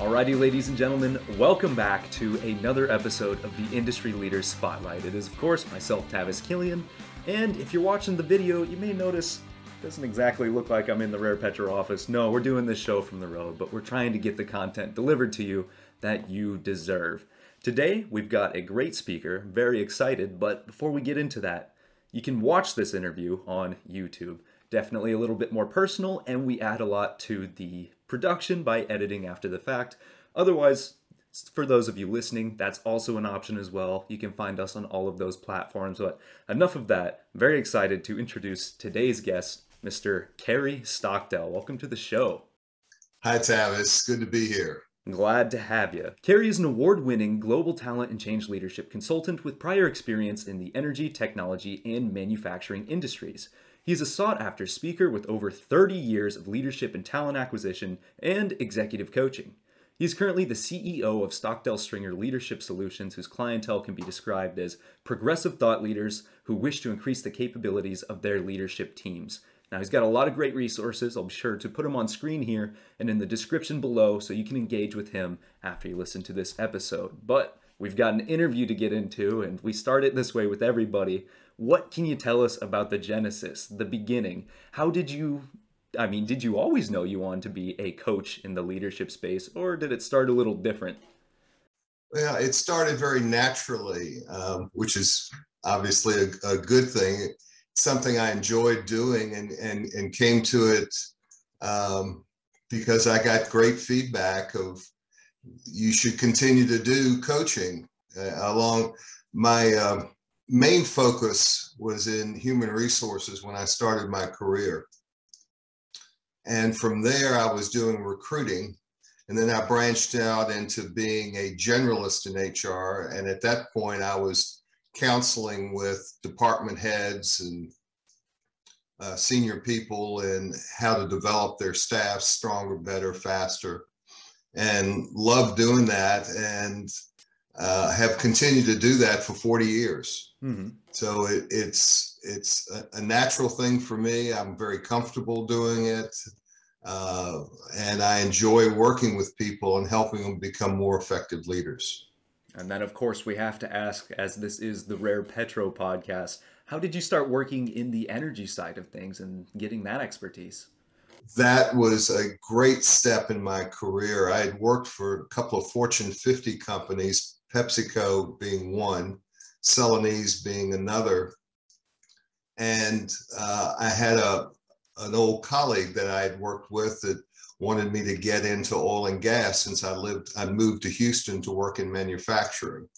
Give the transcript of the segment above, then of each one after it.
Alrighty, ladies and gentlemen, welcome back to another episode of the Industry Leaders Spotlight. It is, of course, myself, Tavis Killian, and if you're watching the video, you may notice it doesn't exactly look like I'm in the Rare Petro office. No, we're doing this show from the road, but we're trying to get the content delivered to you that you deserve. Today, we've got a great speaker, very excited, but before we get into that, you can watch this interview on YouTube. Definitely a little bit more personal, and we add a lot to the production by editing after the fact. Otherwise, for those of you listening, that's also an option as well. You can find us on all of those platforms. But enough of that. I'm Very excited to introduce today's guest, Mr. Kerry Stockdale. Welcome to the show. Hi, Tavis. Good to be here. Glad to have you. Kerry is an award winning global talent and change leadership consultant with prior experience in the energy, technology, and manufacturing industries. He is a sought after speaker with over 30 years of leadership and talent acquisition and executive coaching. He is currently the CEO of Stockdale Stringer Leadership Solutions, whose clientele can be described as progressive thought leaders who wish to increase the capabilities of their leadership teams. Now, he's got a lot of great resources. I'll be sure to put them on screen here and in the description below so you can engage with him after you listen to this episode. But we've got an interview to get into, and we start it this way with everybody. What can you tell us about the genesis, the beginning? How did you, I mean, did you always know you wanted to be a coach in the leadership space, or did it start a little different? Well, it started very naturally, um, which is obviously a, a, good thing. something I enjoyed doing and, and, and came to it um, because I got great feedback of you should continue to do coaching uh, along my uh, main focus was in human resources when I started my career. And from there, I was doing recruiting. And then I branched out into being a generalist in HR. And at that point, I was counseling with department heads and uh, senior people and how to develop their staff stronger, better, faster, and love doing that. And uh, have continued to do that for 40 years. Mm-hmm. So it, it's it's a, a, natural thing for me. I'm very comfortable doing it, uh, and I enjoy working with people and helping them become more effective leaders. And then, of course, we have to ask, as this is the Rare Petro podcast, how did you start working in the energy side of things and getting that expertise? That was a great step in my career. I had worked for a couple of Fortune 50 companies PepsiCo being one, Celanese being another. And uh, I had a an old colleague that I had worked with that wanted me to get into oil and gas since I lived, I moved to Houston to work in manufacturing.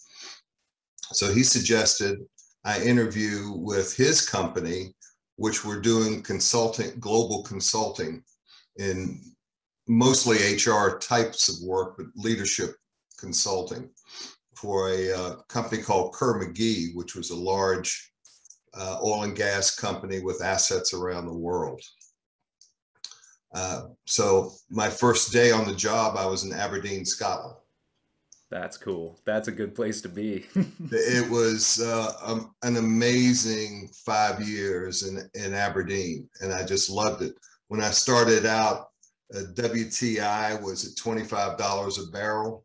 So he suggested I interview with his company, which were doing consulting, global consulting in mostly HR types of work, but leadership consulting for a uh, company called Kerr-McGee, which was a large uh, oil and gas company with assets around the world. Uh, so my first day on the job, I was in Aberdeen, Scotland. That's cool. That's a good place to be. it was uh, um, an amazing five years in, in Aberdeen, and I just loved it. When I started out, uh, WTI was at $25 a barrel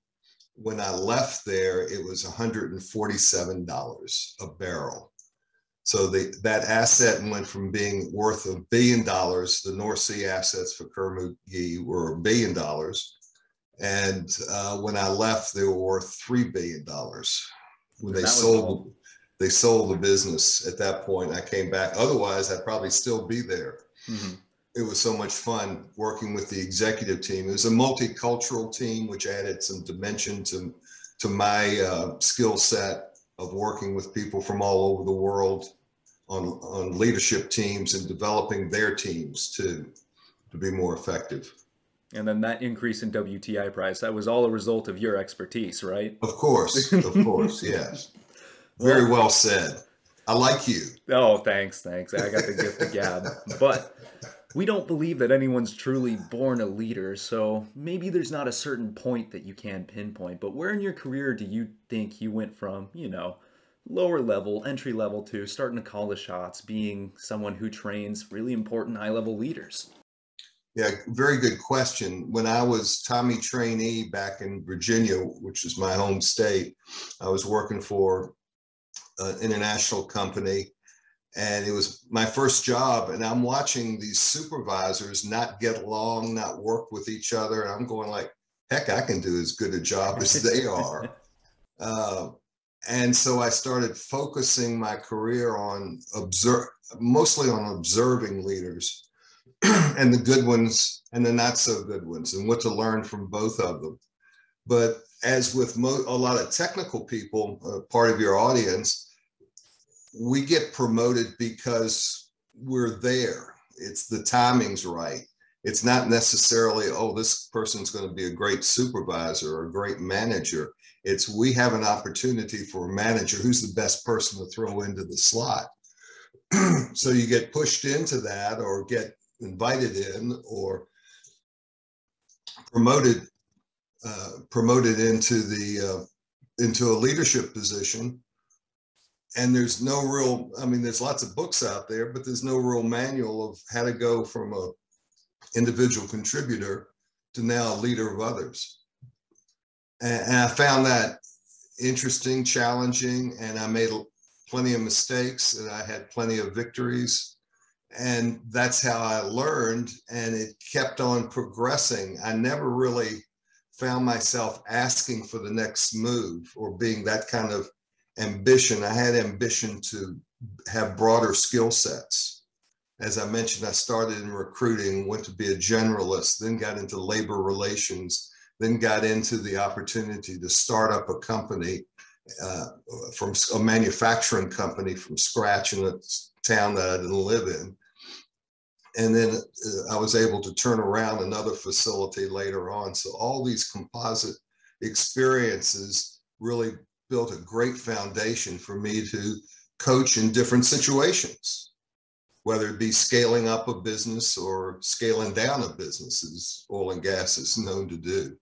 when I left there, it was $147 a barrel. So the, that asset went from being worth a billion dollars, the North Sea assets for Kerr-McGee were a billion dollars. And uh, when I left, they were worth $3 billion. When they sold, they sold the business at that point, I came back. Otherwise, I'd probably still be there. Mm-hmm it was so much fun working with the executive team. It was a multicultural team, which added some dimension to, to my uh, skill set of working with people from all over the world on, on leadership teams and developing their teams to, to be more effective. And then that increase in WTI price, that was all a result of your expertise, right? Of course, of course, yes. Very well said. I like you. Oh, thanks, thanks. I got the gift of gab. But we don't believe that anyone's truly born a leader, so maybe there's not a certain point that you can pinpoint. But where in your career do you think you went from, you know, lower level, entry level to starting to call the shots, being someone who trains really important high level leaders? Yeah, very good question. When I was Tommy trainee back in Virginia, which is my home state, I was working for an international company and it was my first job and i'm watching these supervisors not get along not work with each other and i'm going like heck i can do as good a job as they are uh, and so i started focusing my career on observe mostly on observing leaders and the good ones and the not so good ones and what to learn from both of them but as with mo- a lot of technical people uh, part of your audience we get promoted because we're there. It's the timing's right. It's not necessarily, oh, this person's going to be a great supervisor or a great manager. It's we have an opportunity for a manager who's the best person to throw into the slot. so you get pushed into that or get invited in or promoted uh, promoted into the uh, into a leadership position. And there's no real i mean there's lots of books out there but there's no real manual of how to go from a individual contributor to now a leader of others. And, and i found that interesting challenging and i made plenty of mistakes and i had plenty of victories and that's how i learned and it kept on progressing i never really found myself asking for the next move or being that kind of ambition. I had ambition to have broader skill sets. As I mentioned, I started in recruiting, went to be a generalist, then got into labor relations, then got into the opportunity to start up a company uh, from a manufacturing company from scratch in a town that I didn't live in. And then uh, I was able to turn around another facility later on. So all these composite experiences really built a great foundation for me to coach in different situations, whether it be scaling up a business or scaling down a business, as oil and gas is known to do.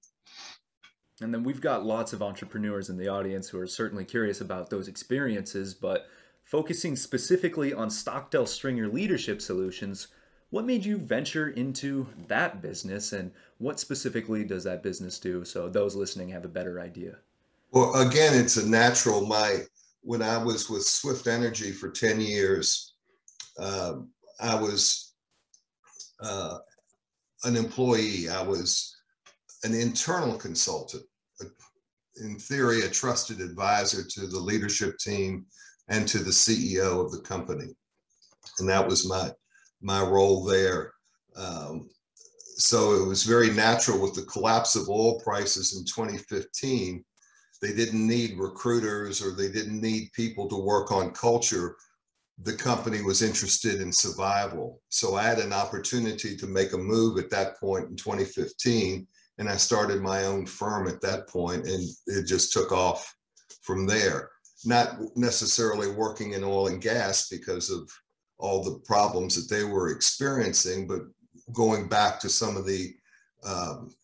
And then we've got lots of entrepreneurs in the audience who are certainly curious about those experiences, but focusing specifically on Stockdale Stringer Leadership Solutions, what made you venture into that business and what specifically does that business do so those listening have a better idea? Well, again, it's a natural. My when I was with Swift Energy for ten years, uh, I was uh, an employee. I was an internal consultant, in theory, a trusted advisor to the leadership team and to the CEO of the company, and that was my my role there. Um, so it was very natural with the collapse of oil prices in 2015 they didn't need recruiters or they didn't need people to work on culture. The company was interested in survival. So I had an opportunity to make a move at that point in 2015. And I started my own firm at that point, and it just took off from there. Not necessarily working in oil and gas because of all the problems that they were experiencing, but going back to some of the um,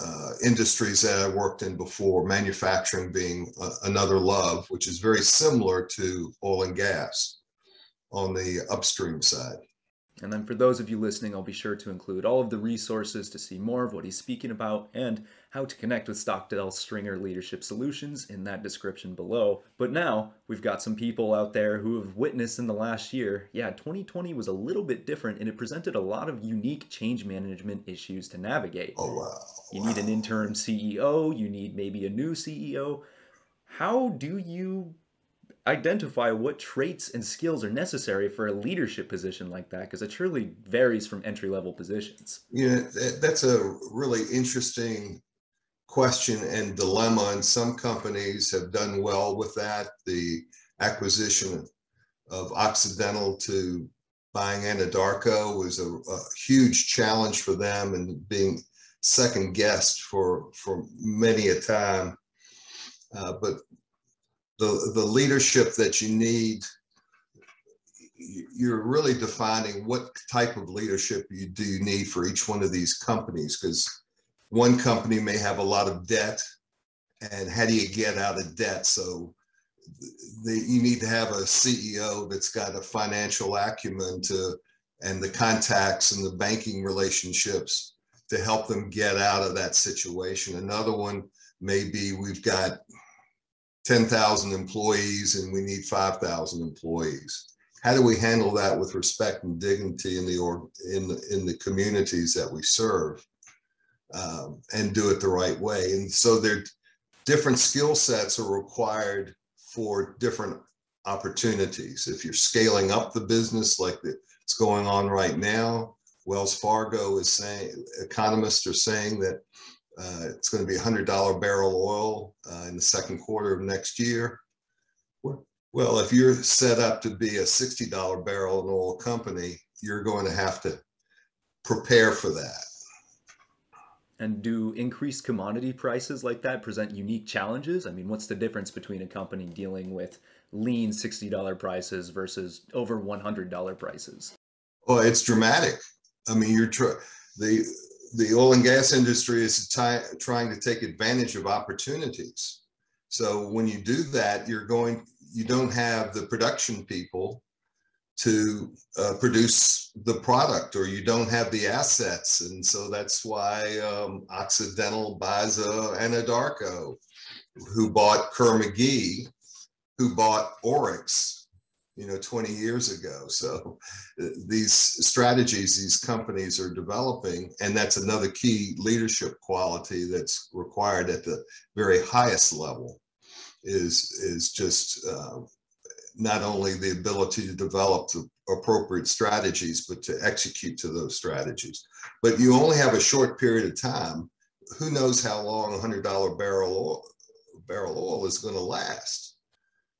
uh, industries that I worked in before, manufacturing being another love, which is very similar to oil and gas on the upstream side. And then for those of you listening, I'll be sure to include all of the resources to see more of what he's speaking about and how to connect with Stockdale Stringer Leadership Solutions in that description below. But now we've got some people out there who have witnessed in the last year, yeah, 2020 was a little bit different and it presented a lot of unique change management issues to navigate. Oh, wow. You need an interim CEO, you need maybe a new CEO. How do you identify what traits and skills are necessary for a leadership position like that because it truly varies from entry level positions yeah that's a really interesting question and dilemma and some companies have done well with that. The acquisition of occidental to buying anadarko was a, a huge challenge for them and being second guessed for for many a time. Uh, but the, the leadership that you need, you're really defining what type of leadership you do you need for each one of these companies because one company may have a lot of debt and how do you get out of debt so the, you need to have a ceo that's got a financial acumen to and the contacts and the banking relationships to help them get out of that situation. Another one may be we've got 10,000 employees and we need 5,000 employees. How do we handle that with respect and dignity in the or in in the communities that we serve, um, and do it the right way? And so there, different skill sets are required for different opportunities. If you're scaling up the business like it's going on right now, Wells Fargo is saying, economists are saying that uh, it's going to be $100 barrel oil uh, in the second quarter of next year. Well, if you're set up to be a $60 barrel in oil company, you're going to have to prepare for that. And do increased commodity prices like that present unique challenges? I mean, what's the difference between a company dealing with lean $60 prices versus over $100 prices? Well, it's dramatic. I mean, you're tr- the the oil and gas industry is trying to take advantage of opportunities. So when you do that, you're going, you don't have the production people to uh, produce the product or you don't have the assets. And so that's why um, Occidental buys uh, Anadarko, who bought Kerr-McGee, who bought Oryx, you know 20 years ago so uh, these strategies these companies are developing and that's another key leadership quality that's required at the very highest level is is just uh, not only the ability to develop the appropriate strategies but to execute to those strategies. But you only have a short period of time. Who knows how long a hundred dollar barrel oil, barrel oil is going to last.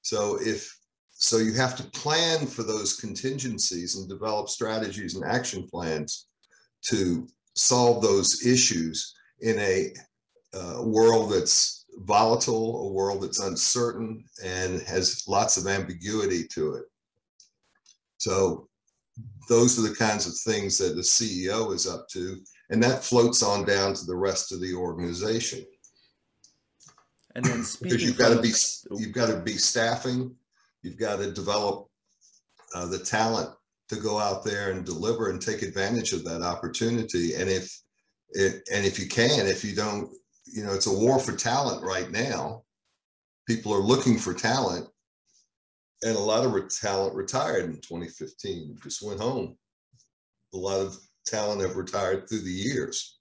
So if so you have to plan for those contingencies and develop strategies and action plans to solve those issues in a uh, world that's volatile, a world that's uncertain and has lots of ambiguity to it. So those are the kinds of things that the CEO is up to, and that floats on down to the rest of the organization. And then because you've got to be you've got to be staffing You've got to develop uh, the talent to go out there and deliver and take advantage of that opportunity. And if it, and if you can, if you don't, you know, it's a war for talent right now. People are looking for talent, and a lot of re- talent retired in 2015. Just went home. A lot of talent have retired through the years,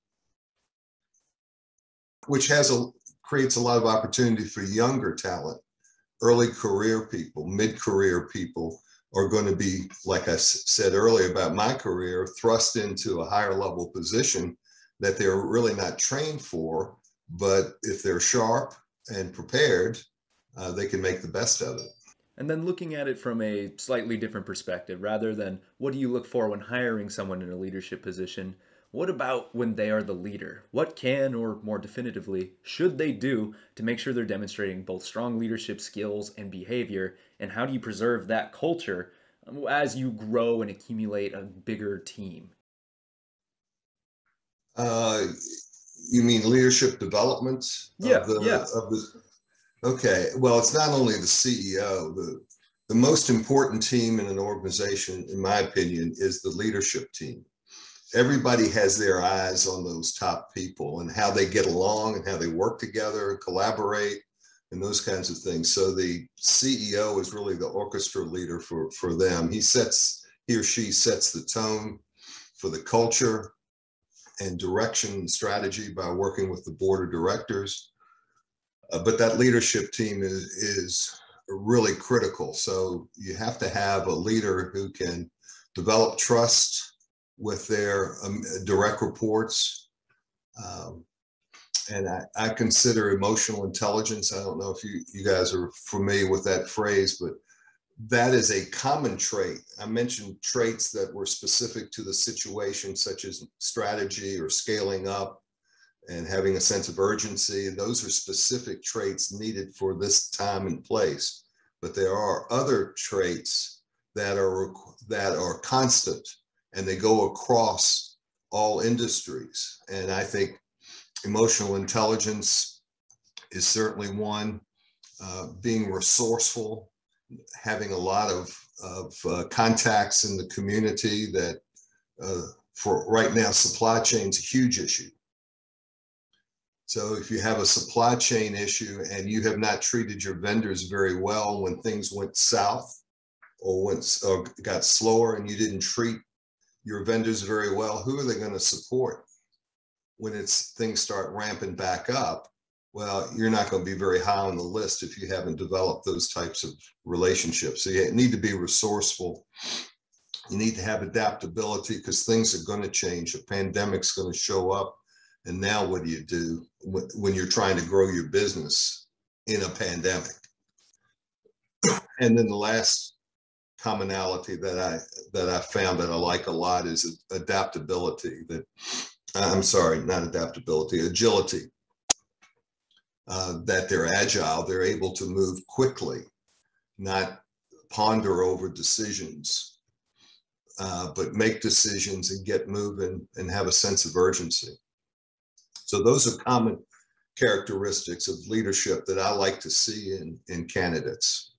which has a creates a lot of opportunity for younger talent early career people, mid career people are going to be, like I said earlier about my career, thrust into a higher level position that they're really not trained for. But if they're sharp and prepared, uh, they can make the best of it. And then looking at it from a slightly different perspective, rather than what do you look for when hiring someone in a leadership position, what about when they are the leader? What can, or more definitively, should they do to make sure they're demonstrating both strong leadership skills and behavior? And how do you preserve that culture um, as you grow and accumulate a bigger team? Uh, you mean leadership development? Yeah, the, yeah. The, okay, well, it's not only the CEO. The, the most important team in an organization, in my opinion, is the leadership team everybody has their eyes on those top people and how they get along and how they work together and collaborate and those kinds of things. So the CEO is really the orchestra leader for, for them. He sets, he or she sets the tone for the culture and direction and strategy by working with the board of directors. Uh, but that leadership team is, is really critical. So you have to have a leader who can develop trust with their um, direct reports. Um, and I, I, consider emotional intelligence. I don't know if you, you guys are familiar with that phrase, but that is a common trait. I mentioned traits that were specific to the situation, such as strategy or scaling up and having a sense of urgency. Those are specific traits needed for this time and place. But there are other traits that are that are constant and they go across all industries. And I think emotional intelligence is certainly one. Uh, being resourceful, having a lot of, of uh, contacts in the community that uh, for right now, supply chain is a huge issue. So if you have a supply chain issue and you have not treated your vendors very well when things went south or went or got slower and you didn't treat your vendors very well, who are they going to support when it's things start ramping back up? Well, you're not going to be very high on the list if you haven't developed those types of relationships. So you need to be resourceful. You need to have adaptability because things are going to change. A pandemic's going to show up and now what do you do when you're trying to grow your business in a pandemic? And then the last commonality that I that I found that I like a lot is adaptability. That I'm sorry, not adaptability, agility. Uh, that they're agile, they're able to move quickly, not ponder over decisions, uh, but make decisions and get moving and have a sense of urgency. So those are common characteristics of leadership that I like to see in, in candidates.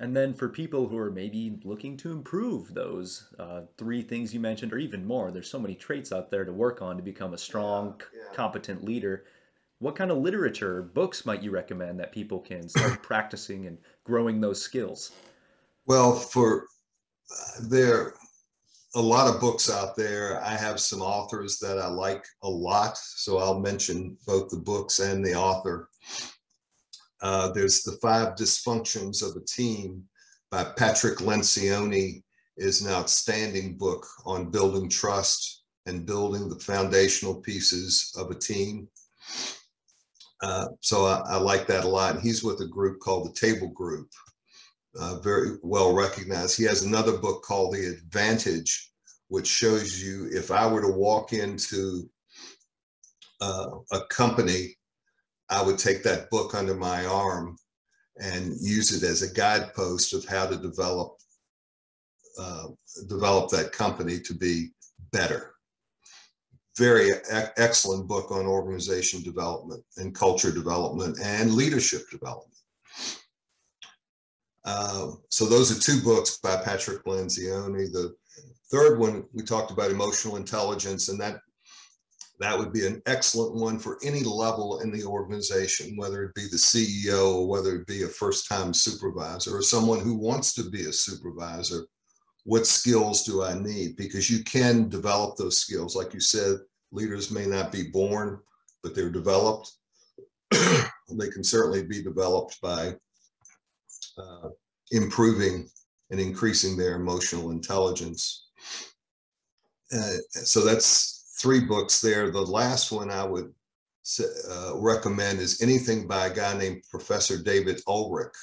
And then for people who are maybe looking to improve those uh, three things you mentioned, or even more, there's so many traits out there to work on to become a strong, yeah, yeah. competent leader. What kind of literature, books might you recommend that people can start practicing and growing those skills? Well, for uh, there, a lot of books out there. I have some authors that I like a lot, so I'll mention both the books and the author. Uh, there's The Five Dysfunctions of a Team by Patrick Lencioni is an outstanding book on building trust and building the foundational pieces of a team. Uh, so I, I, like that a lot. And he's with a group called the Table Group uh, very well recognized. He has another book called The Advantage, which shows you if I were to walk into uh, a company, I would take that book under my arm and use it as a guidepost of how to develop uh, develop that company to be better. Very excellent book on organization development and culture development and leadership development. Uh, so those are two books by Patrick Lencioni. The third one, we talked about emotional intelligence, and that that would be an excellent one for any level in the organization, whether it be the CEO whether it be a first-time supervisor or someone who wants to be a supervisor. What skills do I need? Because you can develop those skills. Like you said, leaders may not be born, but they're developed. they can certainly be developed by uh, improving and increasing their emotional intelligence. Uh, so that's three books there. The last one I would uh, recommend is anything by a guy named Professor David Ulrich,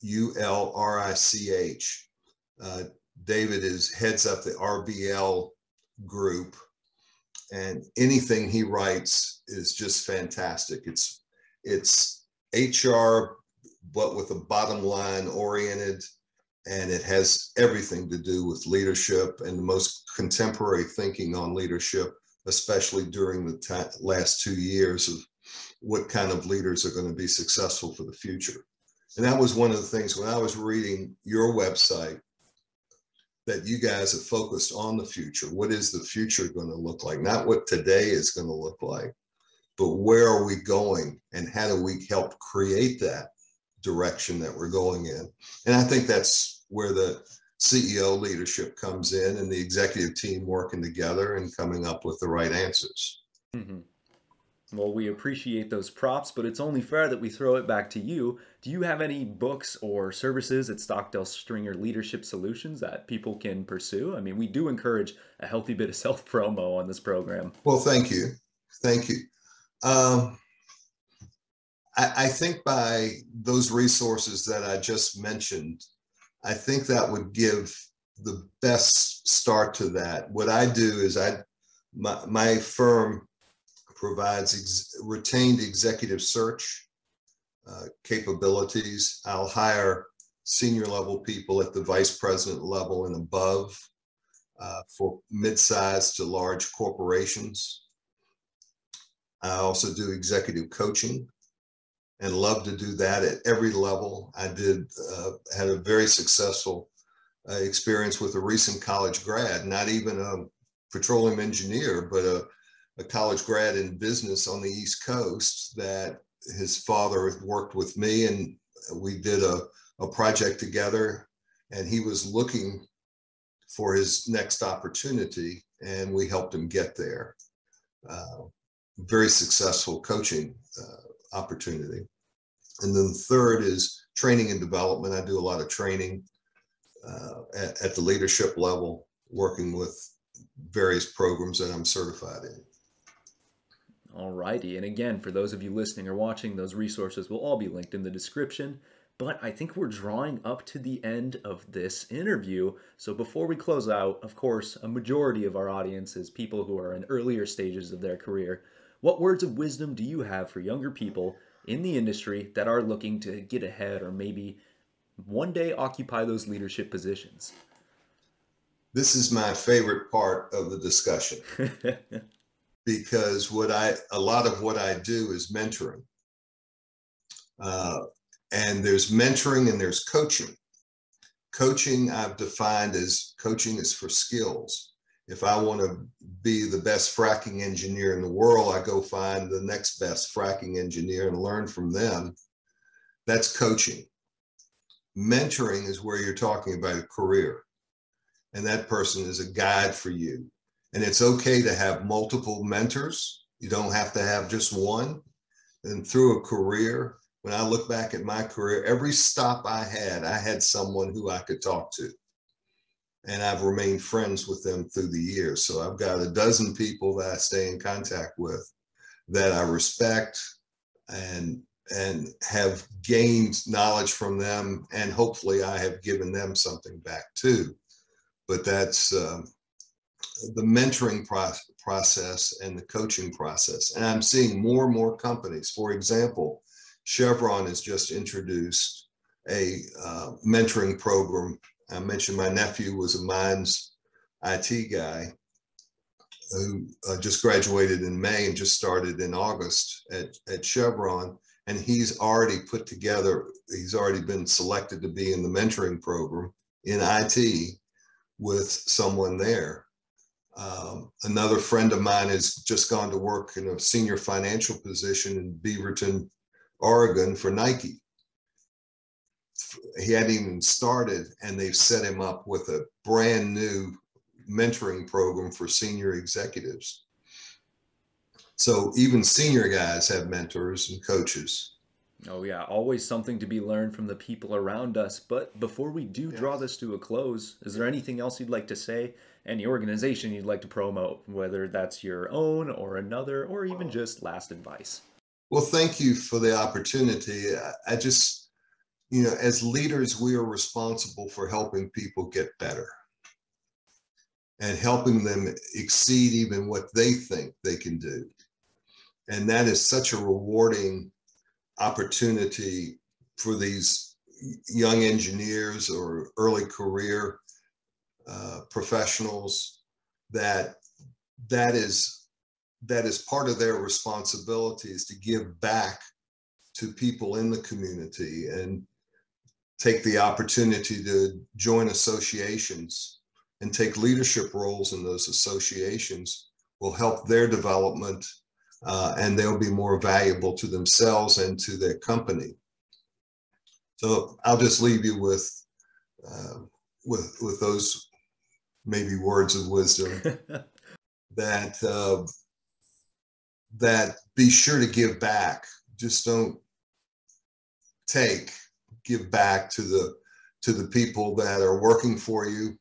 U L R I C H. David is heads up the RBL group, and anything he writes is just fantastic. It's it's HR but with a bottom line oriented and it has everything to do with leadership and the most contemporary thinking on leadership especially during the last two years of what kind of leaders are going to be successful for the future and that was one of the things when i was reading your website that you guys have focused on the future what is the future going to look like not what today is going to look like but where are we going and how do we help create that direction that we're going in. And I think that's where the CEO leadership comes in and the executive team working together and coming up with the right answers. Mm-hmm. Well, we appreciate those props, but it's only fair that we throw it back to you. Do you have any books or services at Stockdale Stringer Leadership Solutions that people can pursue? I mean, we do encourage a healthy bit of self promo on this program. Well, thank you. Thank you. Um, I, I think by those resources that I just mentioned, I think that would give the best start to that. What I do is I, my, my firm provides ex, retained executive search uh, capabilities. I'll hire senior level people at the vice president level and above uh, for mid-sized to large corporations. I also do executive coaching and love to do that at every level. I did uh, had a very successful uh, experience with a recent college grad, not even a petroleum engineer, but a, a college grad in business on the East Coast that his father worked with me and we did a, a project together and he was looking for his next opportunity and we helped him get there. Uh, very successful coaching uh, opportunity. And then the third is training and development. I do a lot of training uh, at, at the leadership level, working with various programs that I'm certified in. Alrighty, and again, for those of you listening or watching, those resources will all be linked in the description. But I think we're drawing up to the end of this interview. So before we close out, of course, a majority of our audience is people who are in earlier stages of their career. What words of wisdom do you have for younger people in the industry that are looking to get ahead or maybe one day occupy those leadership positions? This is my favorite part of the discussion. because what I a lot of what I do is mentoring. Uh, and there's mentoring and there's coaching. Coaching I've defined as coaching is for skills. If I want to be the best fracking engineer in the world, I go find the next best fracking engineer and learn from them. That's coaching. Mentoring is where you're talking about a career. And that person is a guide for you and it's okay to have multiple mentors. You don't have to have just one. And through a career, when I look back at my career, every stop I had, I had someone who I could talk to. And I've remained friends with them through the years. So I've got a dozen people that I stay in contact with that I respect and and have gained knowledge from them and hopefully i have given them something back too but that's um, the mentoring process and the coaching process. And I'm seeing more and more companies. For example, Chevron has just introduced a uh, mentoring program. I mentioned my nephew was a mines IT guy who uh, just graduated in May and just started in August at, at Chevron. And he's already put together, he's already been selected to be in the mentoring program in IT with someone there. Um, another friend of mine has just gone to work in a senior financial position in Beaverton, Oregon for Nike. He hadn't even started, and they've set him up with a brand new mentoring program for senior executives. So even senior guys have mentors and coaches. Oh, yeah, always something to be learned from the people around us. But before we do yes. draw this to a close, is there anything else you'd like to say? Any organization you'd like to promote, whether that's your own or another, or even just last advice? Well, thank you for the opportunity. I just, you know, as leaders, we are responsible for helping people get better and helping them exceed even what they think they can do. And that is such a rewarding opportunity for these young engineers or early career uh, professionals that that is that is part of their responsibility is to give back to people in the community and take the opportunity to join associations and take leadership roles in those associations will help their development uh, and they'll be more valuable to themselves and to their company. So I'll just leave you with uh, with with those maybe words of wisdom that uh, that be sure to give back. Just don't take. Give back to the to the people that are working for you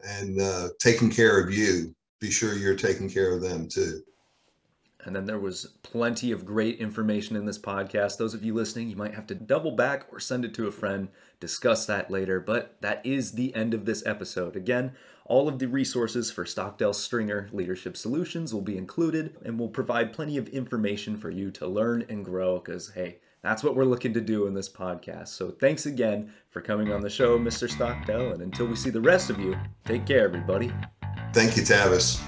and uh, taking care of you. Be sure you're taking care of them too. And then there was plenty of great information in this podcast. Those of you listening, you might have to double back or send it to a friend, discuss that later. But that is the end of this episode. Again, all of the resources for Stockdale Stringer Leadership Solutions will be included and will provide plenty of information for you to learn and grow because, hey, that's what we're looking to do in this podcast. So thanks again for coming on the show, Mr. Stockdale. And until we see the rest of you, take care, everybody. Thank you, Tavis.